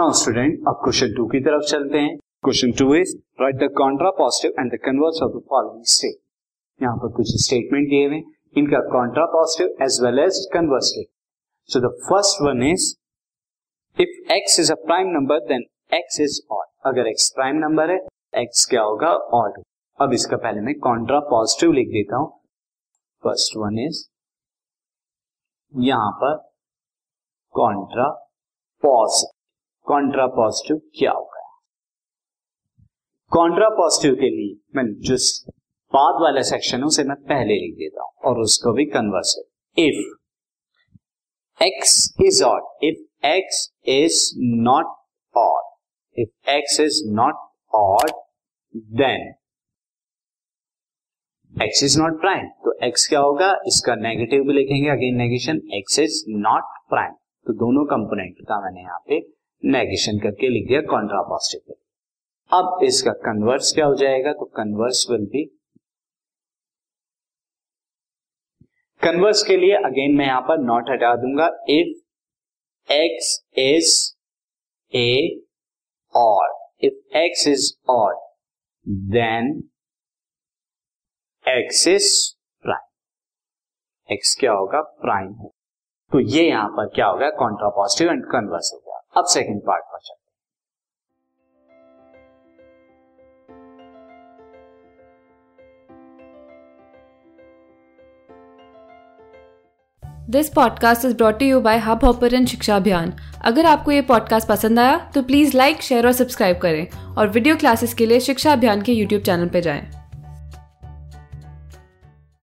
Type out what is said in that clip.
Now student अब question two की तरफ़ चलते हैं। Question two is write the contrapositive and the converse of the following state यहाँ पर कुछ स्टेटमेंट दिए हुए इनका contrapositive as well as converse so the first one is if X is a prime number then X is odd अगर x prime number है x क्या होगा? ऑड अब इसका पहले मैं कॉन्ट्रा पॉजिटिव लिख देता हूँ। फ़र्स्ट वन इज़ यहाँ पर कॉन्ट्रा पॉजिटिव कॉन्ट्रा पॉजिटिव क्या होगा? कॉन्ट्रा पॉजिटिव के लिए मैं जो बाद वाला सेक्शन है उसे मैं पहले लिख देता हूँ और उसको भी converse if X is odd if X is not odd if X is not odd then X is not prime तो एक्स क्या होगा? इसका नेगेटिव भी लिखेंगे। Again negation X is not prime तो दोनों कंपोनेंट का मैंने यहाँ पे नेगेशन करके लिख दिया कॉन्ट्रा पॉजिटिव अब इसका कन्वर्स क्या हो जाएगा? तो कन्वर्स विल बी कन्वर्स के लिए अगेन मैं यहाँ पर नॉट हटा दूँगा। इफ़ एक्स इज़ ए और if X is odd then X is prime X क्या होगा? प्राइम होगा। तो ये यहाँ पर क्या होगा? कॉन्ट्रा पॉजिटिव एंड कन्वर्स हो गया अब सेकेंड पार्ट पर चलते this podcast is brought you by Hubhopper Shiksha Abhiyan अगर आपको ये पॉडकास्ट पसंद आया तो प्लीज़ लाइक शेयर और सब्सक्राइब करें और वीडियो क्लासेस के लिए शिक्षा अभियान के यूट्यूब चैनल पर जाएँ।